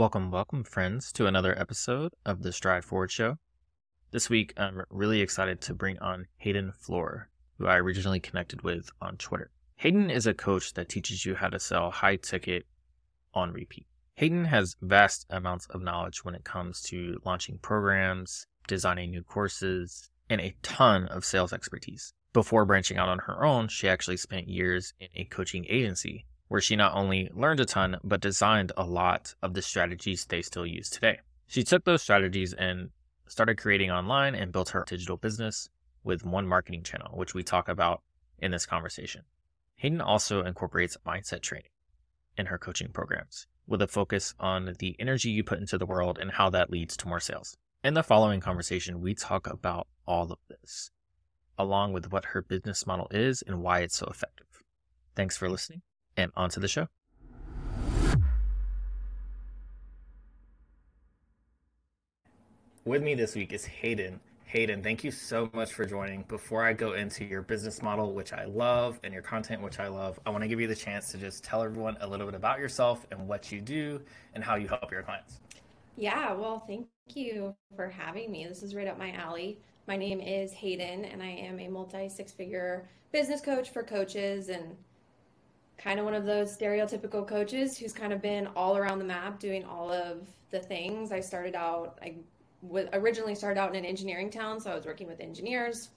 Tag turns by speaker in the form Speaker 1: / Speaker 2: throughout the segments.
Speaker 1: Welcome, welcome, friends, to another episode of the Stride Forward Show. This week, I'm really excited to bring on Hayden Flohr, who I originally connected with on Twitter. Hayden is a coach that teaches you how to sell high ticket on repeat. Hayden has vast amounts of knowledge when it comes to launching programs, designing new courses, and a ton of sales expertise. Before branching out on her own, she actually spent years in a coaching agency where she not only learned a ton, but designed a lot of the strategies they still use today. She took those strategies and started creating online and built her digital business with one marketing channel, which we talk about in this conversation. Hayden also incorporates mindset training in her coaching programs with a focus on the energy you put into the world and how that leads to more sales. In the following conversation, we talk about all of this, along with what her business model is and why it's so effective. Thanks for listening and on to the show. With me this week is Hayden. Hayden, thank you so much for joining. Before I go into your business model, which I love, and your content, which I love, I want to give you the chance to just tell everyone a little bit about yourself and what you do and how you help your clients.
Speaker 2: Yeah, well, thank you for having me. This is right up my alley. My name is Hayden, and I am a multi six figure business coach for coaches and kind of one of those stereotypical coaches who's kind of been all around the map doing all of the things. I started out, I was originally started out in an engineering town, so I was working with engineers,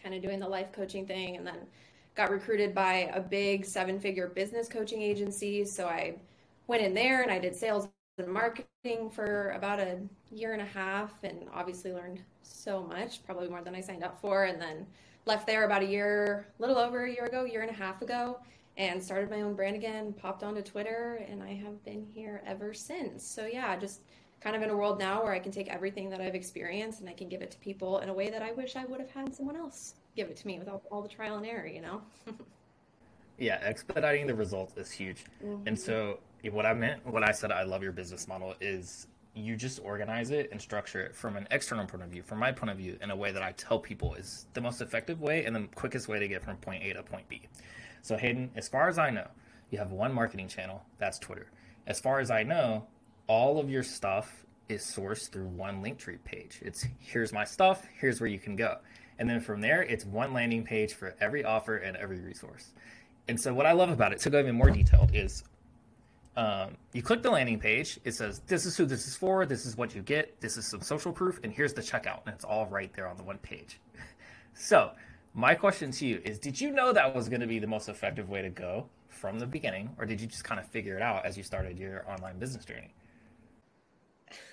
Speaker 2: kind of doing the life coaching thing, and then got recruited by a big seven figure business coaching agency. So I went in there and I did sales and marketing for about a year and a half and obviously learned so much, probably more than I signed up for, and then left there about a year, little over a year ago, year and a half ago and started my own brand again, popped onto Twitter, and I have been here ever since. So, yeah, just kind of in a world now where I can take everything that I've experienced and I can give it to people in a way that I wish I would have had someone else give it to me without all the trial and error, you know?
Speaker 1: yeah, expediting the results is huge. Mm-hmm. And so, what I meant, what I said, I love your business model is you just organize it and structure it from an external point of view, from my point of view, in a way that I tell people is the most effective way and the quickest way to get from point A to point B. So, Hayden, as far as I know, you have one marketing channel, that's Twitter. As far as I know, all of your stuff is sourced through one Linktree page. It's here's my stuff, here's where you can go. And then from there, it's one landing page for every offer and every resource. And so, what I love about it, to go even more detailed, is um, you click the landing page. It says, This is who this is for. This is what you get. This is some social proof. And here's the checkout. And it's all right there on the one page. so, my question to you is Did you know that was going to be the most effective way to go from the beginning, or did you just kind of figure it out as you started your online business journey?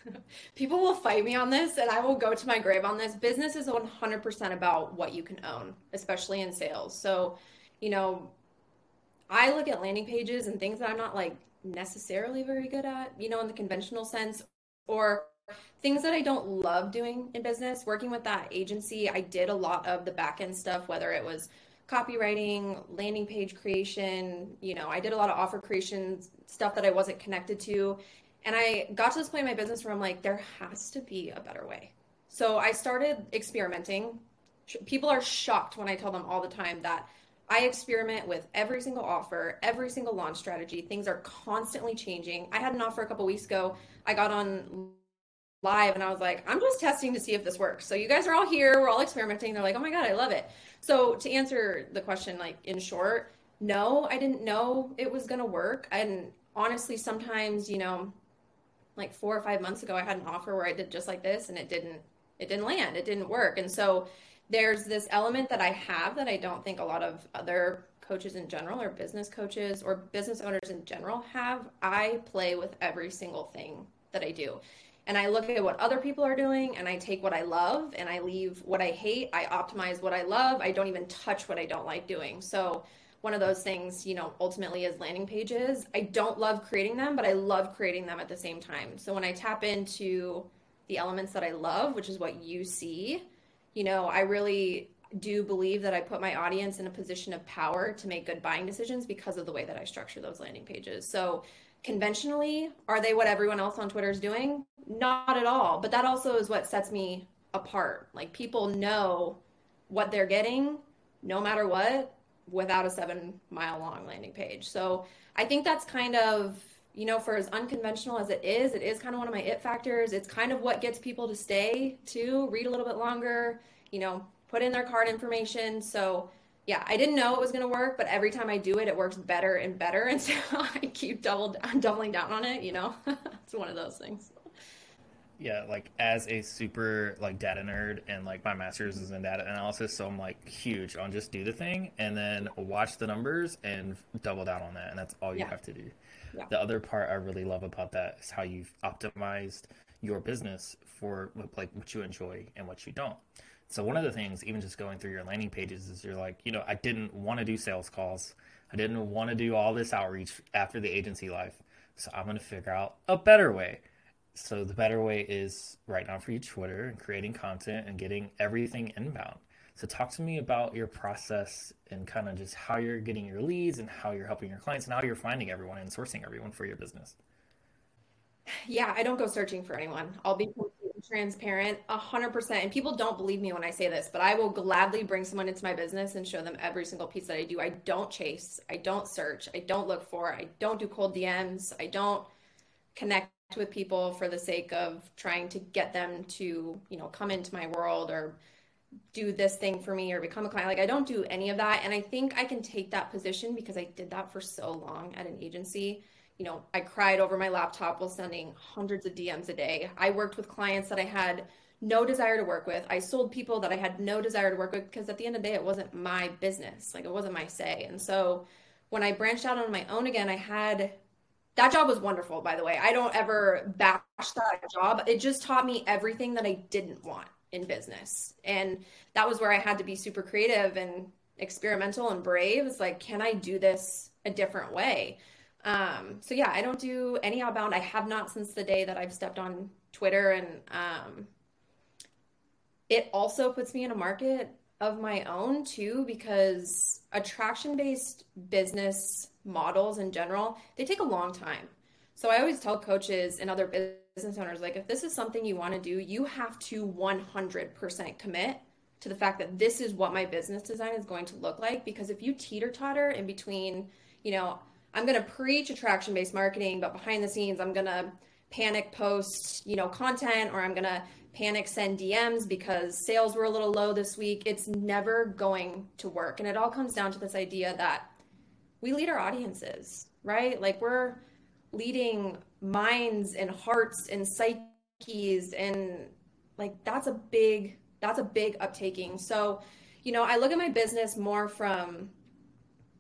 Speaker 2: People will fight me on this, and I will go to my grave on this. Business is 100% about what you can own, especially in sales. So, you know, I look at landing pages and things that I'm not like necessarily very good at, you know, in the conventional sense, or things that I don't love doing in business. Working with that agency, I did a lot of the back end stuff, whether it was copywriting, landing page creation, you know, I did a lot of offer creation stuff that I wasn't connected to. And I got to this point in my business where I'm like, there has to be a better way. So I started experimenting. People are shocked when I tell them all the time that I experiment with every single offer, every single launch strategy. Things are constantly changing. I had an offer a couple weeks ago. I got on live and I was like, I'm just testing to see if this works. So you guys are all here, we're all experimenting. They're like, oh my God, I love it. So to answer the question, like in short, no, I didn't know it was gonna work. And honestly, sometimes, you know, like four or five months ago, I had an offer where I did just like this and it didn't it didn't land, it didn't work. And so there's this element that I have that I don't think a lot of other coaches in general or business coaches or business owners in general have. I play with every single thing that I do and I look at what other people are doing and I take what I love and I leave what I hate. I optimize what I love. I don't even touch what I don't like doing. So, one of those things, you know, ultimately is landing pages. I don't love creating them, but I love creating them at the same time. So, when I tap into the elements that I love, which is what you see, you know, I really do believe that I put my audience in a position of power to make good buying decisions because of the way that I structure those landing pages. So, conventionally, are they what everyone else on Twitter is doing? Not at all. But that also is what sets me apart. Like people know what they're getting no matter what without a seven mile long landing page. So I think that's kind of you know, for as unconventional as it is, it is kind of one of my it factors. It's kind of what gets people to stay to read a little bit longer, you know, put in their card information. So, yeah, I didn't know it was going to work, but every time I do it, it works better and better. And so I keep double, doubling down on it, you know? it's one of those things.
Speaker 1: Yeah, like as a super like data nerd and like my master's is in data analysis, so I'm like huge on just do the thing and then watch the numbers and double down on that, and that's all you yeah. have to do. Yeah. The other part I really love about that is how you've optimized your business for like what you enjoy and what you don't. So one of the things, even just going through your landing pages, is you're like, you know, I didn't want to do sales calls. I didn't want to do all this outreach after the agency life. So I'm going to figure out a better way. So the better way is right now for you Twitter and creating content and getting everything inbound. So talk to me about your process and kind of just how you're getting your leads and how you're helping your clients and how you're finding everyone and sourcing everyone for your business.
Speaker 2: Yeah, I don't go searching for anyone. I'll be transparent, a hundred percent. And people don't believe me when I say this, but I will gladly bring someone into my business and show them every single piece that I do. I don't chase, I don't search, I don't look for, I don't do cold DMs, I don't connect with people for the sake of trying to get them to, you know, come into my world or do this thing for me or become a client. Like I don't do any of that. And I think I can take that position because I did that for so long at an agency you know, I cried over my laptop while sending hundreds of DMs a day. I worked with clients that I had no desire to work with. I sold people that I had no desire to work with because at the end of the day, it wasn't my business. Like it wasn't my say. And so when I branched out on my own again, I had that job was wonderful, by the way. I don't ever bash that job. It just taught me everything that I didn't want in business. And that was where I had to be super creative and experimental and brave. It's like, can I do this a different way? Um, so yeah, I don't do any outbound. I have not since the day that I've stepped on Twitter, and um, it also puts me in a market of my own too because attraction based business models in general they take a long time so i always tell coaches and other business owners like if this is something you want to do you have to 100% commit to the fact that this is what my business design is going to look like because if you teeter totter in between you know I'm going to preach attraction based marketing, but behind the scenes, I'm going to panic post, you know, content or I'm going to panic send DMs because sales were a little low this week. It's never going to work. And it all comes down to this idea that we lead our audiences, right? Like we're leading minds and hearts and psyches and like that's a big that's a big uptaking. So, you know, I look at my business more from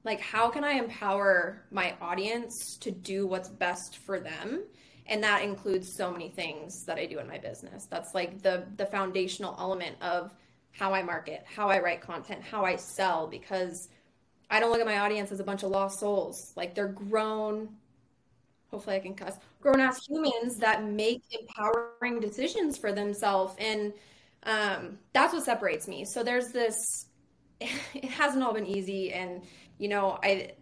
Speaker 2: like how can i empower my audience to do what's best for them? And that includes so many things that i do in my business. That's like the the foundational element of how i market how i write content how i sell because i don't look at my audience as a bunch of lost souls. Like they're grown hopefully i can cuss grown ass humans that make empowering decisions for themselves. And um, that's what separates me. So there's this it hasn't all been easy. And you know, I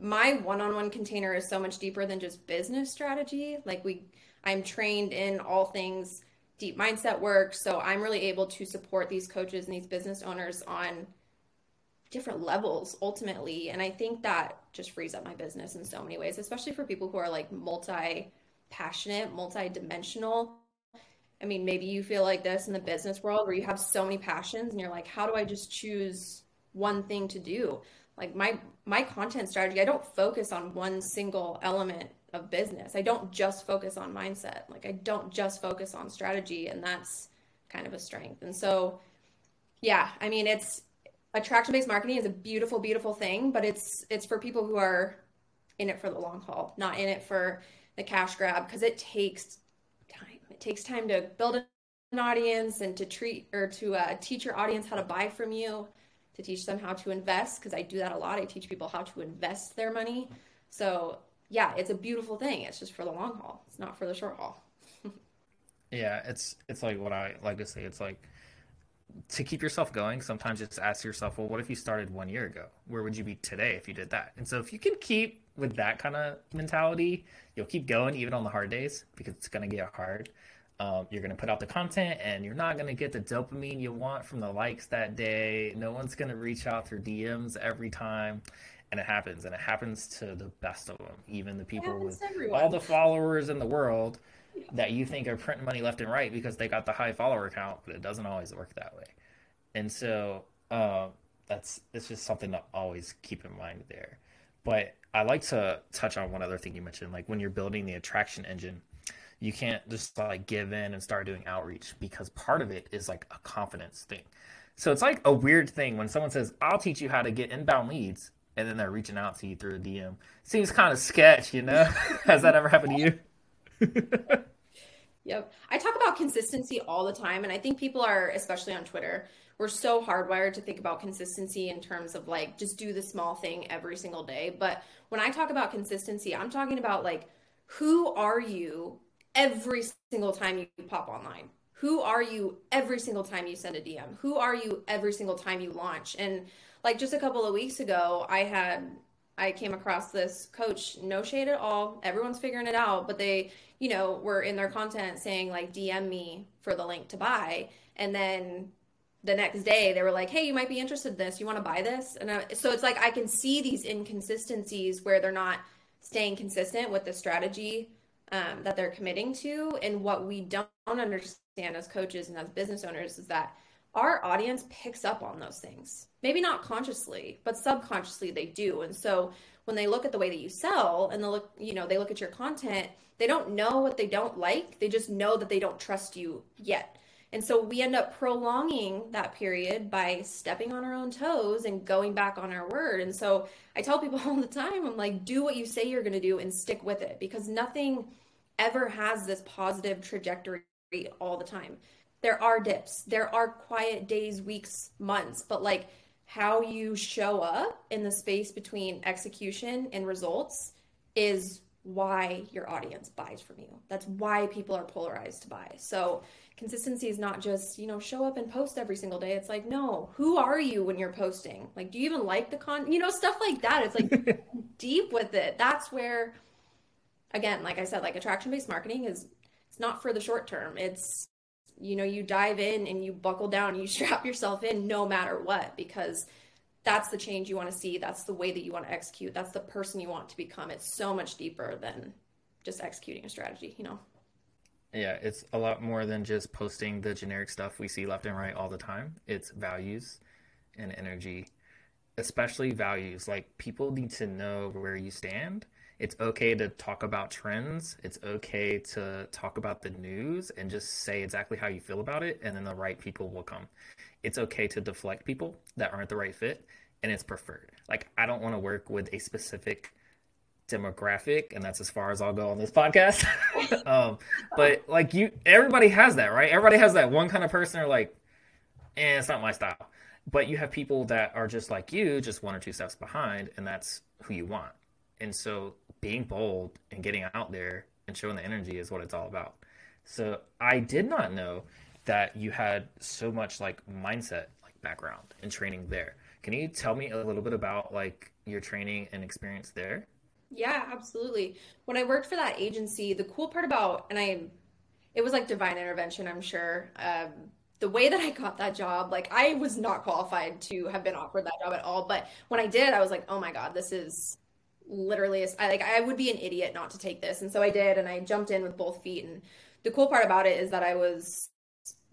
Speaker 2: my one-on-one container is so much deeper than just business strategy. Like we I'm trained in all things deep mindset work, so I'm really able to support these coaches and these business owners on different levels ultimately, and I think that just frees up my business in so many ways, especially for people who are like multi passionate, multi-dimensional. I mean, maybe you feel like this in the business world where you have so many passions and you're like, how do I just choose one thing to do? Like my my content strategy i don't focus on one single element of business. I don't just focus on mindset. Like i don't just focus on strategy and that's kind of a strength. And so yeah i mean it's attraction based marketing is a beautiful beautiful thing but it's it's for people who are in it for the long haul not in it for the cash grab because it takes time. It takes time to build an audience and to treat or to uh, teach your audience how to buy from you to teach them how to invest because I do that a lot. I teach people how to invest their money. So, yeah, it's a beautiful thing. It's just for the long haul. It's not for the short haul.
Speaker 1: yeah, it's it's like what I like to say. It's like to keep yourself going, sometimes just ask yourself, well, what if you started one year ago? Where would you be today if you did that? And so if you can keep with that kind of mentality, you'll keep going even on the hard days because it's going to get hard. Um, you're going to put out the content and you're not going to get the dopamine you want from the likes that day. No one's going to reach out through DMs every time. and it happens and it happens to the best of them even the people with all the followers in the world yeah. that you think are printing money left and right because they got the high follower count but it doesn't always work that way and so uh, that's it's just something to always keep in mind there but i like to touch on one other thing you mentioned like when you're building the attraction engine you can't just like give in and start doing outreach because part of it is like a confidence thing so it's like a weird thing when someone says i'll teach you how to get inbound leads and then they're reaching out to you through a DM. Seems kind of sketch, you know? Has that ever happened to you?
Speaker 2: yep. I talk about consistency all the time. And I think people are, especially on Twitter, we're so hardwired to think about consistency in terms of like just do the small thing every single day. But when I talk about consistency, I'm talking about like who are you every single time you pop online? Who are you every single time you send a DM? Who are you every single time you launch? And like just a couple of weeks ago, I had I came across this coach, no shade at all. Everyone's figuring it out, but they, you know, were in their content saying like DM me for the link to buy. And then the next day they were like, "Hey, you might be interested in this. You want to buy this?" And I, so it's like I can see these inconsistencies where they're not staying consistent with the strategy um, that they're committing to. And what we don't understand as coaches and as business owners is that our audience picks up on those things. Maybe not consciously, but subconsciously they do. And so when they look at the way that you sell and they look, you know, they look at your content, they don't know what they don't like. They just know that they don't trust you yet. And so we end up prolonging that period by stepping on our own toes and going back on our word. And so I tell people all the time, I'm like, do what you say you're going to do and stick with it because nothing ever has this positive trajectory all the time. There are dips. There are quiet days weeks months but like how you show up in the space between execution and results is why your audience buys from you. That's why people are polarized to buy. So consistency is not just you know show up and post every single day. It's like no who are you when you're posting? Like do you even like the con you know stuff like that. It's like deep with it. That's where again like i said like attraction based marketing is it's not for the short term. It's you know you dive in and you buckle down you strap yourself in no matter what because that's the change you want to see. That's the way that you want to execute. That's the person you want to become. It's so much deeper than just executing a strategy you know?
Speaker 1: Yeah it's a lot more than just posting the generic stuff we see left and right all the time. It's values and energy especially values. Like people need to know where you stand it's okay to talk about trends. It's okay to talk about the news and just say exactly how you feel about it, and then the right people will come. It's okay to deflect people that aren't the right fit, and it's preferred. Like, I don't want to work with a specific demographic, and that's as far as I'll go on this podcast. um, but like you, everybody has that, right? Everybody has that one kind of person, or like, eh, it's not my style. But you have people that are just like you, just one or two steps behind, and that's who you want. And so being bold and getting out there and showing the energy is what it's all about. So I did not know that you had so much like mindset like background and training there. Can you tell me a little bit about like your training and experience there?
Speaker 2: Yeah, absolutely. When I worked for that agency, the cool part about and I it was like divine intervention, I'm sure. Um, the way that I got that job, like I was not qualified to have been offered that job at all. But when I did, I was like, oh my God, this is literally I, like I would be an idiot not to take this. And so I did and I jumped in with both feet and the cool part about it is that I was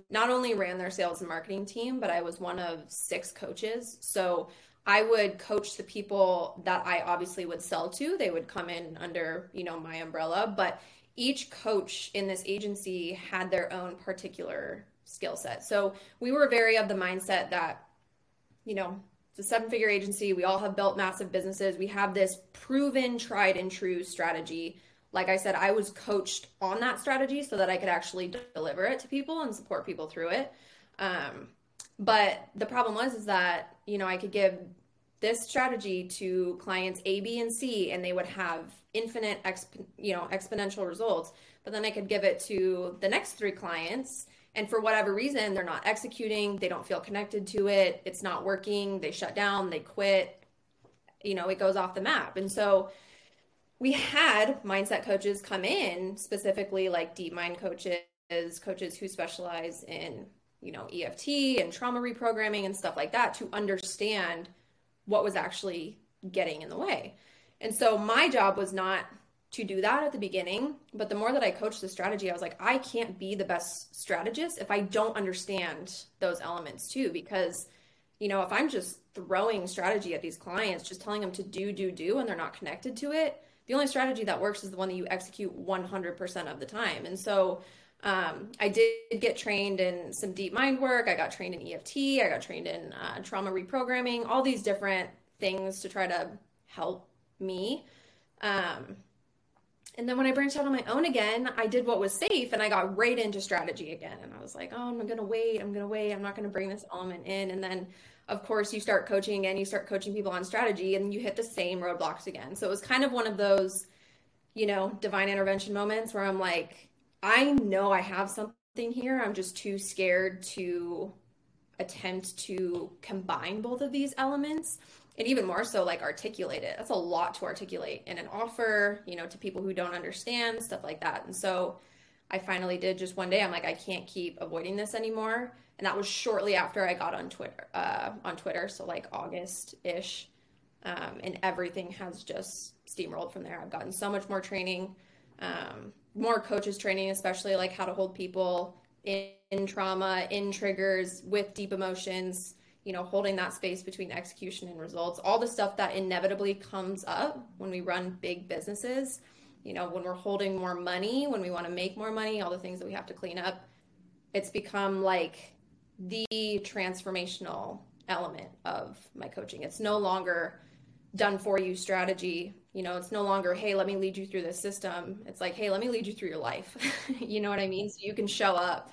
Speaker 2: not only ran their sales and marketing team, but I was one of six coaches. So I would coach the people that I obviously would sell to. They would come in under, you know, my umbrella, but each coach in this agency had their own particular skill set. So we were very of the mindset that you know, a seven figure agency. We all have built massive businesses. We have this proven, tried and true strategy. Like I said, I was coached on that strategy so that I could actually deliver it to people and support people through it. Um, but the problem was is that you know I could give this strategy to clients A, B, and C, and they would have infinite, exp- you know, exponential results. But then I could give it to the next three clients, and for whatever reason they're not executing they don't feel connected to it it's not working they shut down they quit you know it goes off the map and so we had mindset coaches come in specifically like deep mind coaches coaches who specialize in you know EFT and trauma reprogramming and stuff like that to understand what was actually getting in the way. And so my job was not to do that at the beginning, but the more that I coached the strategy, I was like, I can't be the best strategist if I don't understand those elements too. Because, you know, if I'm just throwing strategy at these clients, just telling them to do, do, do, and they're not connected to it, the only strategy that works is the one that you execute 100% of the time. And so, um, I did get trained in some deep mind work. I got trained in EFT. I got trained in uh, trauma reprogramming, all these different things to try to help me. Um, and then when I branched out on my own again, I did what was safe and I got right into strategy again. And I was like, oh, I'm going to wait. I'm going to wait. I'm not going to bring this element in. And then, of course, you start coaching again. You start coaching people on strategy and you hit the same roadblocks again. So it was kind of one of those, you know, divine intervention moments where I'm like, I know I have something here. I'm just too scared to attempt to combine both of these elements and even more so like articulate it. That's a lot to articulate in an offer you know to people who don't understand stuff like that. And so i finally did just one day. I'm like i can't keep avoiding this anymore. And that was shortly after i got on twitter uh, on twitter. So like august ish um, and everything has just steamrolled from there. I've gotten so much more training um, more coaches training especially like how to hold people in, in trauma in triggers with deep emotions you know, holding that space between execution and results, all the stuff that inevitably comes up when we run big businesses, you know, when we're holding more money, when we want to make more money, all the things that we have to clean up, it's become like the transformational element of my coaching. It's no longer done for you strategy. You know, it's no longer, hey, let me lead you through this system. It's like, hey, let me lead you through your life. you know what I mean? So you can show up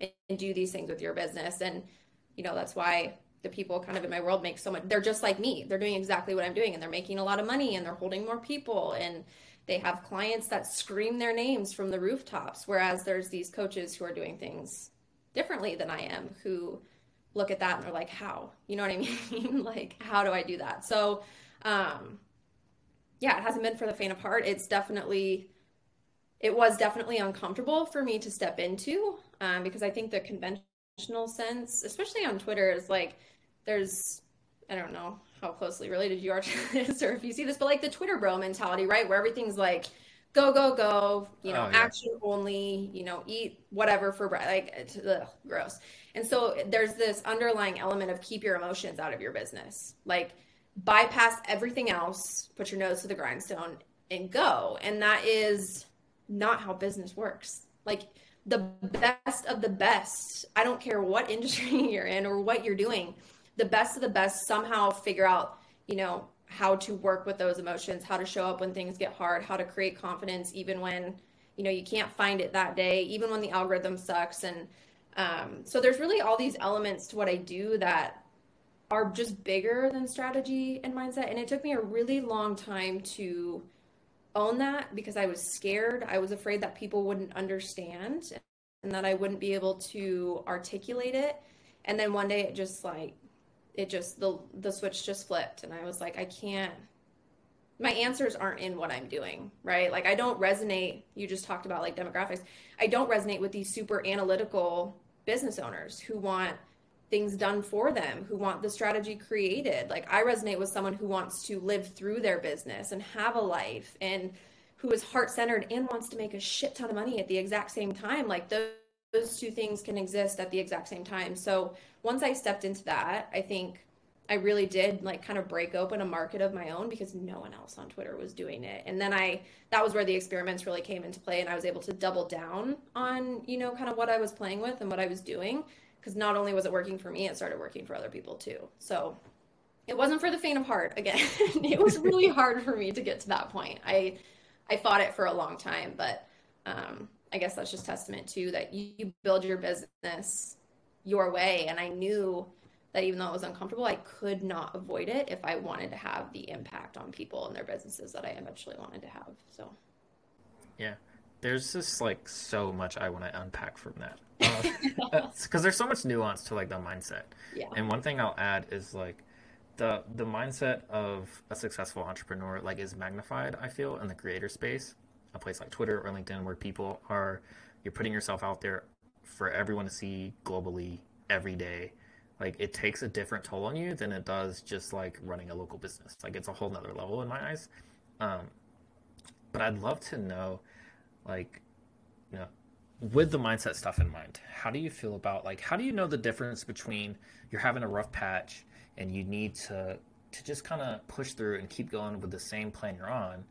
Speaker 2: and do these things with your business. And you know, that's why the people kind of in my world make so much. They're just like me. They're doing exactly what I'm doing and they're making a lot of money and they're holding more people and they have clients that scream their names from the rooftops. Whereas there's these coaches who are doing things differently than I am who look at that and they're like, how? You know what I mean? like, how do I do that? So, um, yeah, it hasn't been for the faint of heart. It's definitely, it was definitely uncomfortable for me to step into um, because I think the convention sense, especially on Twitter, is like there's I don't know how closely related you are to this or if you see this, but like the Twitter bro mentality, right? Where everything's like go go go, you know, oh, yeah. action only, you know, eat whatever for bread, like ugh, gross. And so there's this underlying element of keep your emotions out of your business, like bypass everything else, put your nose to the grindstone, and go. And that is not how business works. Like the best of the best. I don't care what industry you're in or what you're doing. The best of the best somehow figure out, you know, how to work with those emotions, how to show up when things get hard, how to create confidence even when, you know, you can't find it that day, even when the algorithm sucks. And um, so there's really all these elements to what I do that are just bigger than strategy and mindset. And it took me a really long time to own that because I was scared. I was afraid that people wouldn't understand and that I wouldn't be able to articulate it. And then one day it just like it just the the switch just flipped and I was like I can't my answers aren't in what I'm doing, right? Like I don't resonate. You just talked about like demographics. I don't resonate with these super analytical business owners who want things done for them, who want the strategy created. Like I resonate with someone who wants to live through their business and have a life and who is heart centered and wants to make a shit ton of money at the exact same time. Like those, those two things can exist at the exact same time. So once I stepped into that, I think I really did like kind of break open a market of my own because no one else on Twitter was doing it. And then I that was where the experiments really came into play and I was able to double down on, you know, kind of what I was playing with and what I was doing because not only was it working for me, it started working for other people too. So it wasn't for the faint of heart. Again, it was really hard for me to get to that point. I I fought it for a long time, but um, I guess that's just testament to that you, you build your business your way. And I knew that even though it was uncomfortable, I could not avoid it if I wanted to have the impact on people and their businesses that I eventually wanted to have. So,
Speaker 1: yeah, there's just like so much I want to unpack from that because uh, there's so much nuance to like the mindset.
Speaker 2: Yeah.
Speaker 1: And one thing I'll add is like the the mindset of a successful entrepreneur like is magnified. I feel in the creator space, a place like Twitter or LinkedIn, where people are you're putting yourself out there for everyone to see globally every day. like it takes a different toll on you than it does just like running a local business. Like it's a whole nother level in my eyes. Um, but I'd love to know, like, you know, with the mindset stuff in mind, how do you feel about like how do you know the difference between you're having a rough patch and you need to to just kind of push through and keep going with the same plan you're on,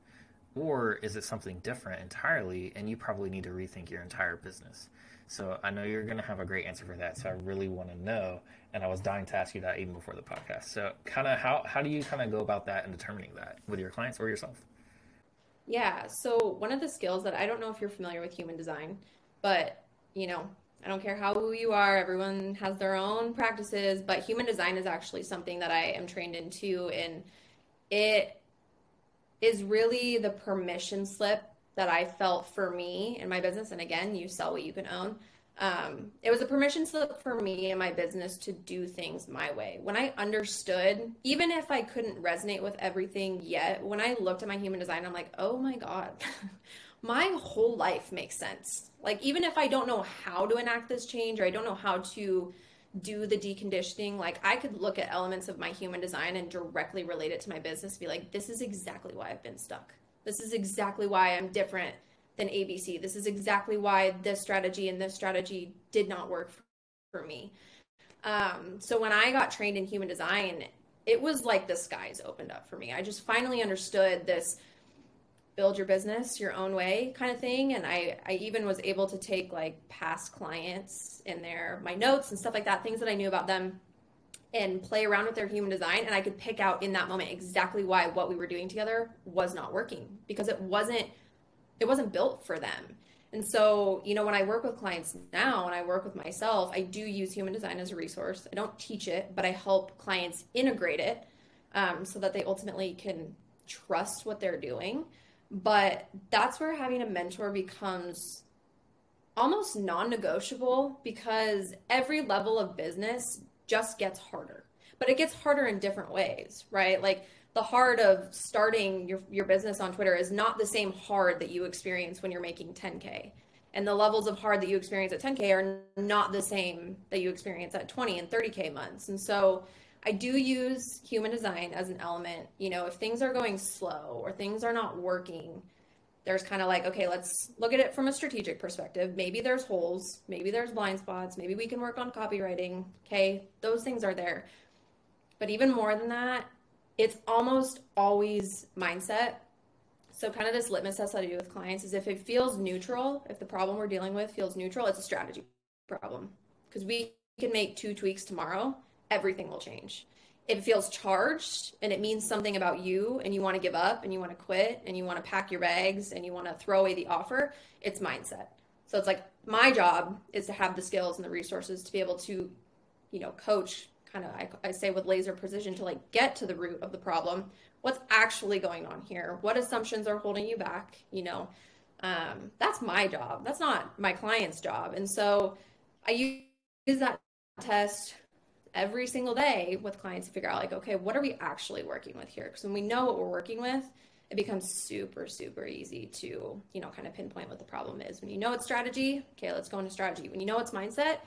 Speaker 1: or is it something different entirely and you probably need to rethink your entire business? So I know you're going to have a great answer for that. So I really want to know, and I was dying to ask you that even before the podcast. So kind of how how do you kind of go about that and determining that with your clients or yourself?
Speaker 2: Yeah. So one of the skills that I don't know if you're familiar with human design, but you know, I don't care how you are, everyone has their own practices, but human design is actually something that I am trained into and it is really the permission slip that I felt for me in my business. And again, you sell what you can own um, it was a permission slip for me and my business to do things my way. When I understood, even if I couldn't resonate with everything yet, when I looked at my human design, I'm like, oh my God, my whole life makes sense. Like, even if I don't know how to enact this change or I don't know how to do the deconditioning, like, I could look at elements of my human design and directly relate it to my business, be like, this is exactly why I've been stuck. This is exactly why I'm different than ABC. This is exactly why this strategy and this strategy did not work for me. Um, so when I got trained in human design, it was like the skies opened up for me. I just finally understood this build your business your own way kind of thing and I, I even was able to take like past clients in their my notes and stuff like that things that i knew about them and play around with their human design and i could pick out in that moment exactly why what we were doing together was not working because it wasn't it wasn't built for them. And so, you know, when I work with clients now and I work with myself, I do use human design as a resource. I don't teach it, but I help clients integrate it um, so that they ultimately can trust what they're doing. But that's where having a mentor becomes almost non negotiable because every level of business just gets harder. But it gets harder in different ways, right? Like, the hard of starting your, your business on Twitter is not the same hard that you experience when you're making 10K. And the levels of hard that you experience at 10K are not the same that you experience at 20 and 30K months. And so I do use human design as an element. You know, if things are going slow or things are not working, there's kind of like, okay, let's look at it from a strategic perspective. Maybe there's holes, maybe there's blind spots, maybe we can work on copywriting. Okay, those things are there. But even more than that, it's almost always mindset. So, kind of this litmus test that I do with clients is if it feels neutral, if the problem we're dealing with feels neutral, it's a strategy problem. Because we can make two tweaks tomorrow, everything will change. It feels charged and it means something about you and you want to give up and you want to quit and you want to pack your bags and you want to throw away the offer, it's mindset. So, it's like my job is to have the skills and the resources to be able to, you know, coach kind of I, I say with laser precision to like get to the root of the problem. What's actually going on here? What assumptions are holding you back you know? Um, that's my job. That's not my client's job. And so i use that test every single day with clients to figure out like okay what are we actually working with here? Because when we know what we're working with it becomes super super easy to you know kind of pinpoint what the problem is. When you know it's strategy okay let's go into strategy. When you know it's mindset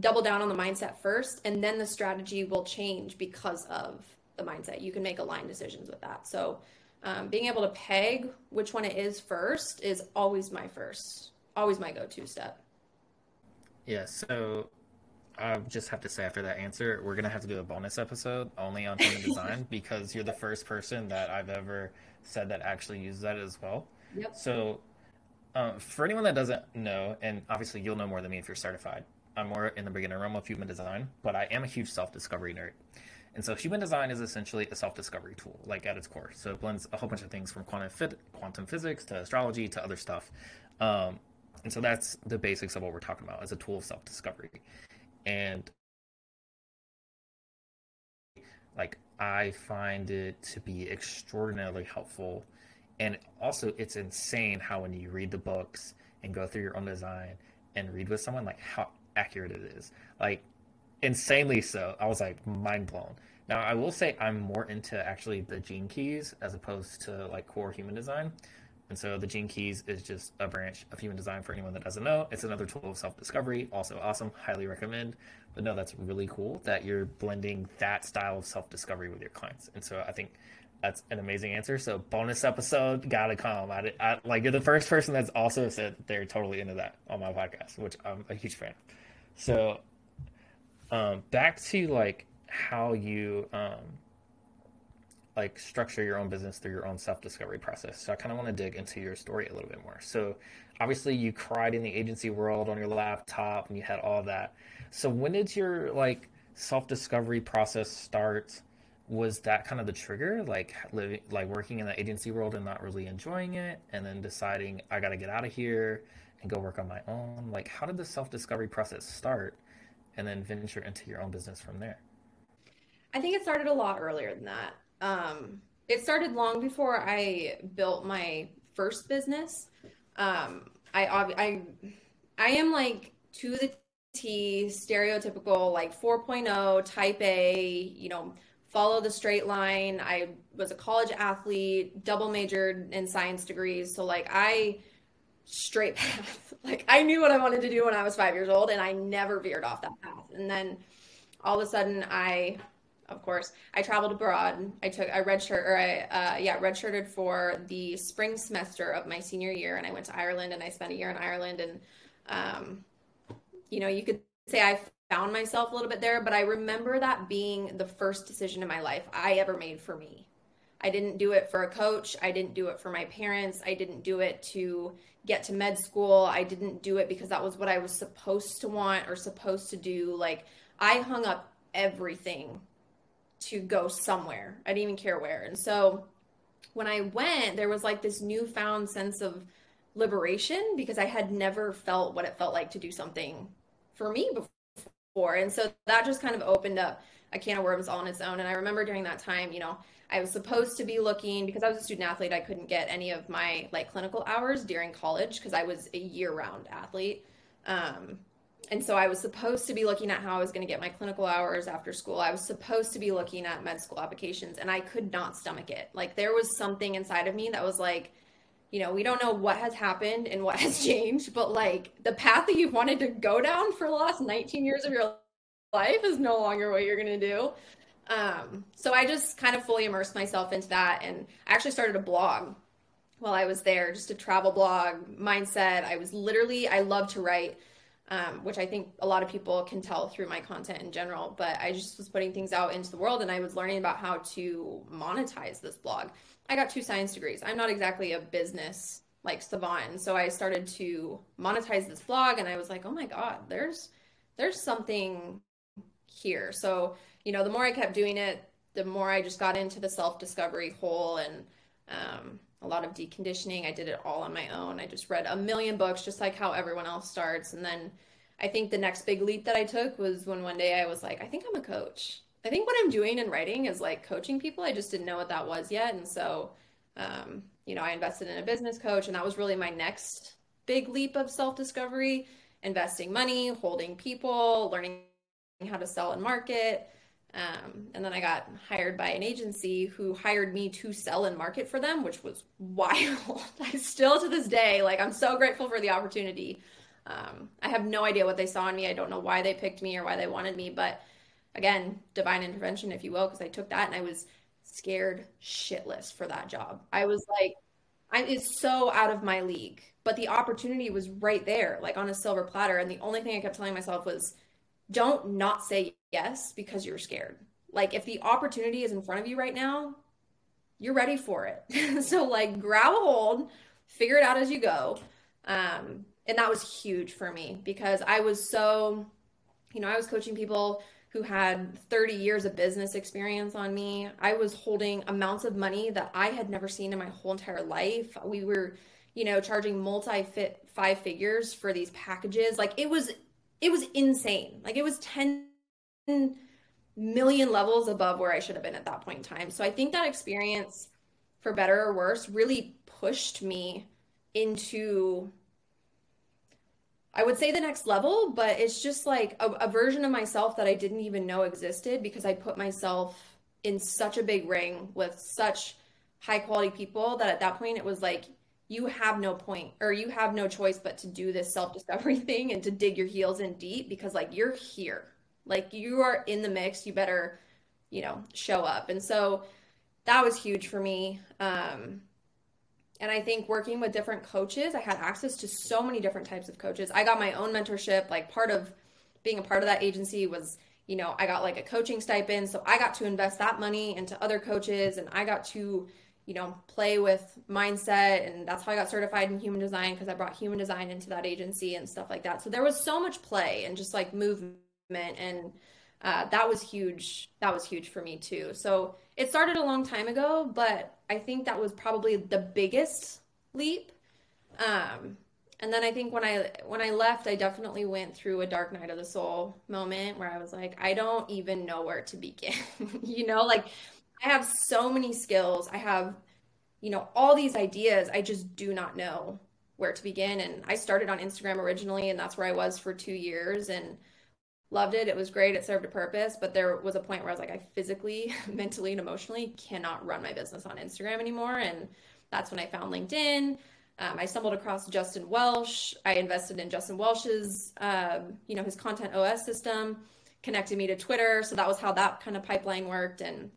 Speaker 2: double down on the mindset first and then the strategy will change because of the mindset. You can make aligned decisions with that. So um, being able to peg which one it is first is always my first always my go-to step.
Speaker 1: Yeah so i just have to say after that answer we're gonna have to do a bonus episode only on human design because you're the first person that i've ever said that actually uses that as well
Speaker 2: yep.
Speaker 1: so um, for anyone that doesn't know and obviously you'll know more than me if you're certified I'm more in the beginner realm of human design, but I am a huge self discovery nerd. And so human design is essentially a self discovery tool, like at its core. So it blends a whole bunch of things from quantum, fit, quantum physics to astrology to other stuff. Um, and so that's the basics of what we're talking about as a tool of self discovery. And like I find it to be extraordinarily helpful. And also, it's insane how when you read the books and go through your own design and read with someone, like how accurate it is. Like insanely so. I was like mind blown. Now I will say I'm more into actually the gene keys as opposed to like core human design. And so the Gene Keys is just a branch of human design for anyone that doesn't know. It's another tool of self discovery. Also awesome. Highly recommend. But no, that's really cool that you're blending that style of self discovery with your clients. And so I think that's an amazing answer. So bonus episode, gotta come. I, I, like you're the first person that's also said they're totally into that on my podcast, which I'm a huge fan. So um, back to like how you um, like structure your own business through your own self-discovery process. So I kind of want to dig into your story a little bit more. So obviously you cried in the agency world on your laptop and you had all that. So when did your like self-discovery process start? Was that kind of the trigger, like living, like working in the agency world and not really enjoying it, and then deciding I got to get out of here and go work on my own? Like, how did the self-discovery process start, and then venture into your own business from there?
Speaker 2: I think it started a lot earlier than that. Um, it started long before I built my first business. Um, I, I, I am like to the T, stereotypical like 4.0 type A, you know, follow the straight line. I was a college athlete, double majored in science degrees. So like I straight path. like I knew what I wanted to do when I was five years old and I never veered off that path. And then all of a sudden I of course. I traveled abroad. I took I redshirt or I uh, yeah redshirted for the spring semester of my senior year, and I went to Ireland and I spent a year in Ireland. And um, you know, you could say I found myself a little bit there, but I remember that being the first decision in my life I ever made for me. I didn't do it for a coach. I didn't do it for my parents. I didn't do it to get to med school. I didn't do it because that was what I was supposed to want or supposed to do. Like I hung up everything to go somewhere. I didn't even care where. And so when I went, there was like this newfound sense of liberation because I had never felt what it felt like to do something for me before. And so that just kind of opened up a can of worms all on its own. And I remember during that time, you know, I was supposed to be looking because I was a student athlete, I couldn't get any of my like clinical hours during college because I was a year round athlete. Um, and so I was supposed to be looking at how I was going to get my clinical hours after school. I was supposed to be looking at med school applications and I could not stomach it. Like there was something inside of me that was like, you know, we don't know what has happened and what has changed, but like the path that you've wanted to go down for the last 19 years of your life is no longer what you're going to do. Um, so I just kind of fully immersed myself into that. And I actually started a blog while I was there, just a travel blog, mindset. I was literally, I love to write um, which I think a lot of people can tell through my content in general. But I just was putting things out into the world and I was learning about how to monetize this blog. I got two science degrees. I'm not exactly a business like savant. So I started to monetize this blog and I was like, oh my God, there's there's something here. So, you know, the more I kept doing it, the more I just got into the self-discovery hole and um, a lot of deconditioning. I did it all on my own. I just read a million books, just like how everyone else starts. And then I think the next big leap that I took was when one day I was like, I think I'm a coach. I think what I'm doing in writing is like coaching people. I just didn't know what that was yet. And so, um, you know, I invested in a business coach, and that was really my next big leap of self discovery investing money, holding people, learning how to sell and market. Um, and then I got hired by an agency who hired me to sell and market for them, which was wild. I still to this day, like, I'm so grateful for the opportunity. Um, I have no idea what they saw in me. I don't know why they picked me or why they wanted me, but again, divine intervention, if you will, because I took that and I was scared shitless for that job. I was like, I it's so out of my league, but the opportunity was right there, like on a silver platter. And the only thing I kept telling myself was, don't not say yes because you're scared. Like if the opportunity is in front of you right now, you're ready for it. so like grab a hold, figure it out as you go. Um, and that was huge for me because I was so, you know, I was coaching people who had 30 years of business experience on me. I was holding amounts of money that I had never seen in my whole entire life. We were, you know, charging multi fit five figures for these packages. Like it was it was insane. Like it was 10 million levels above where I should have been at that point in time. So I think that experience, for better or worse, really pushed me into I would say the next level, but it's just like a, a, version of myself that I didn't even know existed because I put myself in such a big ring with such high quality people that at that point it was like you have no point or you have no choice but to do this self-discovery thing and to dig your heels in deep because like you're here. Like you are in the mix. You better you know show up. And so that was huge for me. Um and i think working with different coaches i had access to so many different types of coaches. I got my own mentorship. Like part of being a part of that agency was you know i got like a coaching stipend. So i got to invest that money into other coaches and i got to you know, play with mindset. And that's how I got certified in human design because I brought human design into that agency and stuff like that. So there was so much play and just like movement. And uh, that was huge. That was huge for me too. So it started a long time ago, but I think that was probably the biggest leap. Um, and then I think when I when I left, I definitely went through a dark night of the soul moment where I was like, I don't even know where to begin. you know, like I have so many skills. I have, you know, all these ideas. I just do not know where to begin. And I started on Instagram originally, and that's where I was for two years and loved it. It was great. It served a purpose. But there was a point where I was like, I physically, mentally, and emotionally cannot run my business on Instagram anymore. And that's when I found LinkedIn. Um, I stumbled across Justin Welsh. I invested in Justin Welsh's, um, you know, his content OS system, connected me to Twitter. So that was how that kind of pipeline worked. And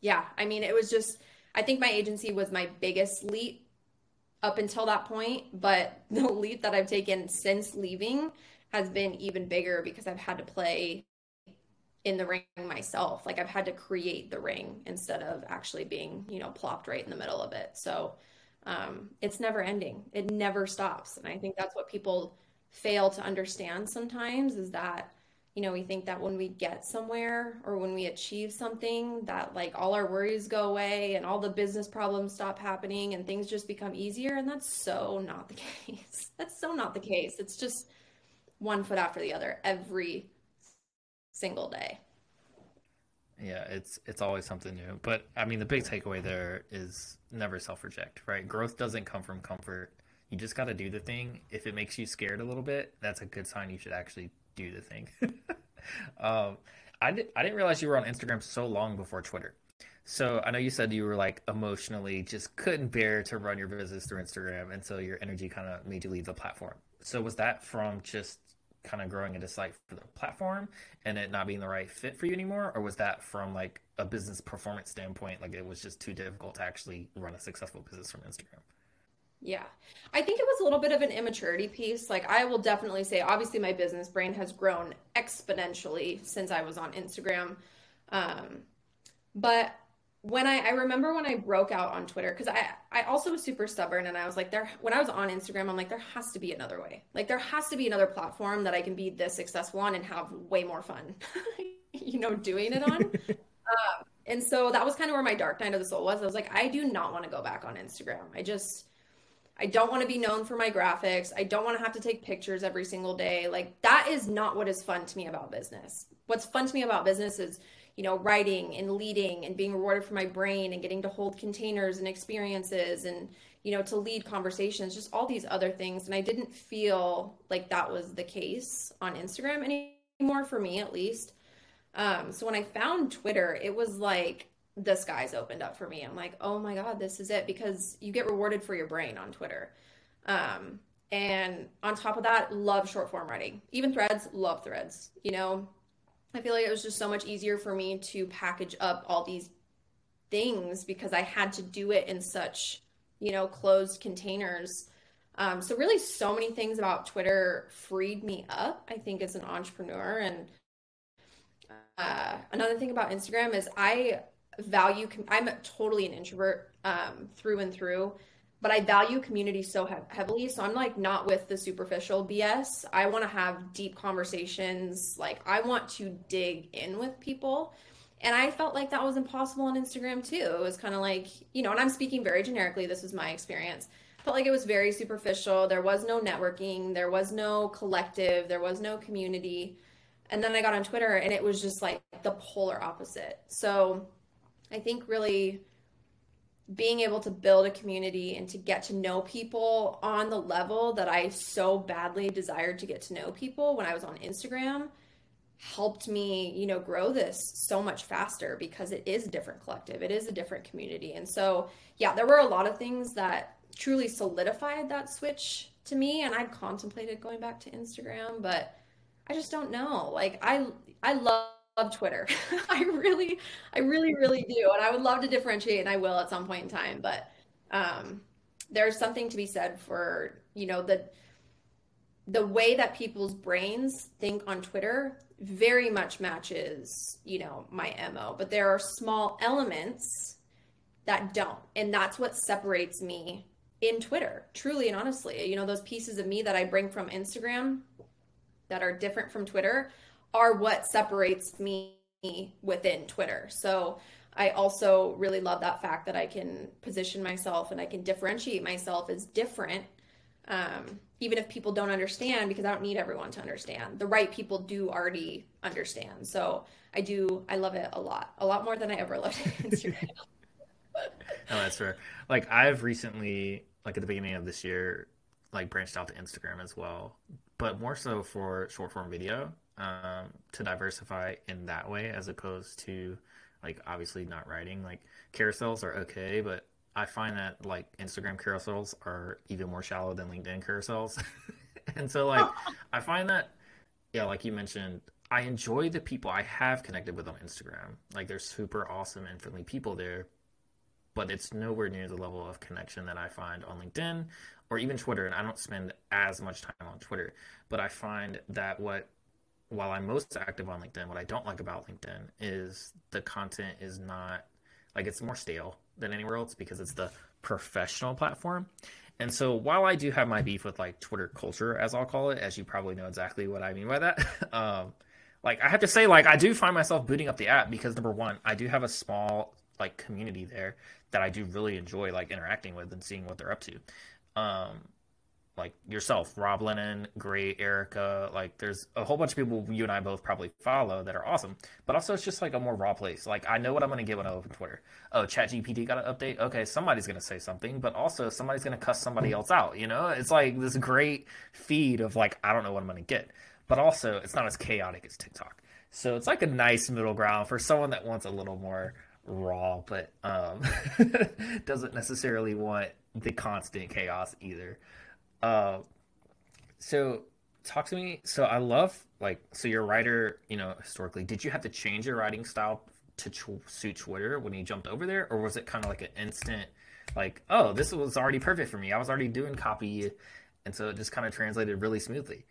Speaker 2: yeah, I mean, it was just, I think my agency was my biggest leap up until that point. But the leap that I've taken since leaving has been even bigger because I've had to play in the ring myself. Like I've had to create the ring instead of actually being, you know, plopped right in the middle of it. So um, it's never ending. It never stops. And I think that's what people fail to understand sometimes is that you know, we think that when we get somewhere or when we achieve something, that like all our worries go away and all the business problems stop happening and things just become easier. And that's so not the case. That's so not the case. It's just one foot after the other every single day.
Speaker 1: Yeah, it's it's always something new. But I mean, the big takeaway there is never self-reject, right? Growth doesn't come from comfort. You just got to do the thing. If it makes you scared a little bit, that's a good sign you should actually do the thing. um, I did. I didn't realize you were on Instagram so long before Twitter. So I know you said you were like emotionally just couldn't bear to run your business through Instagram, and so your energy kind of made you leave the platform. So was that from just kind of growing a dislike for the platform and it not being the right fit for you anymore, or was that from like a business performance standpoint, like it was just too difficult to actually run a successful business from Instagram?
Speaker 2: Yeah. I think it was a little bit of an immaturity piece. Like, I will definitely say, obviously, my business brain has grown exponentially since I was on Instagram. Um, but when I, I remember when I broke out on Twitter, because I, I also was super stubborn and I was like, there, when I was on Instagram, I'm like, there has to be another way. Like, there has to be another platform that I can be this successful on and have way more fun, you know, doing it on. um, and so that was kind of where my dark night of the soul was. I was like, I do not want to go back on Instagram. I just, I don't want to be known for my graphics. I don't want to have to take pictures every single day. Like that is not what is fun to me about business. What's fun to me about business is, you know, writing and leading and being rewarded for my brain and getting to hold containers and experiences and, you know, to lead conversations, just all these other things. And I didn't feel like that was the case on Instagram anymore for me at least. Um, so when I found Twitter, it was like the skies opened up for me. I'm like, oh my God, this is it because you get rewarded for your brain on Twitter. Um, and on top of that, love short form writing. Even threads, love threads. You know, I feel like it was just so much easier for me to package up all these things because I had to do it in such, you know, closed containers. Um, so really, so many things about Twitter freed me up. I think as an entrepreneur, and uh, another thing about Instagram is I value i'm totally an introvert um, through and through but i value community so he- heavily so i'm like not with the superficial bs i want to have deep conversations like i want to dig in with people and i felt like that was impossible on instagram too. It was kind of like you know and i'm speaking very generically this was my experience felt like it was very superficial. There was no networking there was no collective there was no community and then i got on twitter and it was just like the polar opposite. So I think really being able to build a community and to get to know people on the level that I so badly desired to get to know people when I was on Instagram helped me, you know, grow this so much faster because it is a different collective. It is a different community. And so, yeah, there were a lot of things that truly solidified that switch to me. And I've contemplated going back to Instagram, but I just don't know. Like I I love love Twitter. I really, I really, really do. And I would love to differentiate and I will at some point in time. But um, there's something to be said for, you know, the the way that people's brains think on Twitter very much matches, you know, my MO. But there are small elements that don't. And that's what separates me in Twitter, truly and honestly. You know, those pieces of me that I bring from Instagram that are different from Twitter are what separates me within Twitter. So I also really love that fact that I can position myself and I can differentiate myself as different, um, even if people don't understand, because I don't need everyone to understand. The right people do already understand. So I do, I love it a lot, a lot more than I ever loved Instagram.
Speaker 1: no, that's fair. Like I've recently, like at the beginning of this year, like branched out to Instagram as well, but more so for short form video um, to diversify in that way as opposed to like obviously not writing. Like carousels are okay, but I find that like Instagram carousels are even more shallow than LinkedIn carousels. and so like I find that yeah, like you mentioned, I enjoy the people I have connected with on Instagram. Like they're super awesome and friendly people there, but it's nowhere near the level of connection that I find on LinkedIn or even Twitter. And I don't spend as much time on Twitter, but I find that what while I'm most active on LinkedIn, what I don't like about LinkedIn is the content is not like it's more stale than anywhere else because it's the professional platform. And so while I do have my beef with like Twitter culture, as I'll call it, as you probably know exactly what I mean by that, um, like I have to say, like I do find myself booting up the app because number one, I do have a small like community there that I do really enjoy like interacting with and seeing what they're up to. Um, like yourself, Rob Lennon, Gray, Erica. Like, there's a whole bunch of people you and I both probably follow that are awesome. But also, it's just like a more raw place. Like, I know what I'm going to get when I open Twitter. Oh, ChatGPT got an update. Okay, somebody's going to say something, but also somebody's going to cuss somebody else out. You know, it's like this great feed of like I don't know what I'm going to get. But also, it's not as chaotic as TikTok. So it's like a nice middle ground for someone that wants a little more raw, but um, doesn't necessarily want the constant chaos either. Uh, so talk to me. So I love like so you're writer. You know, historically, did you have to change your writing style to ch- suit Twitter when you jumped over there, or was it kind of like an instant, like, oh, this was already perfect for me. I was already doing copy, and so it just kind of translated really smoothly.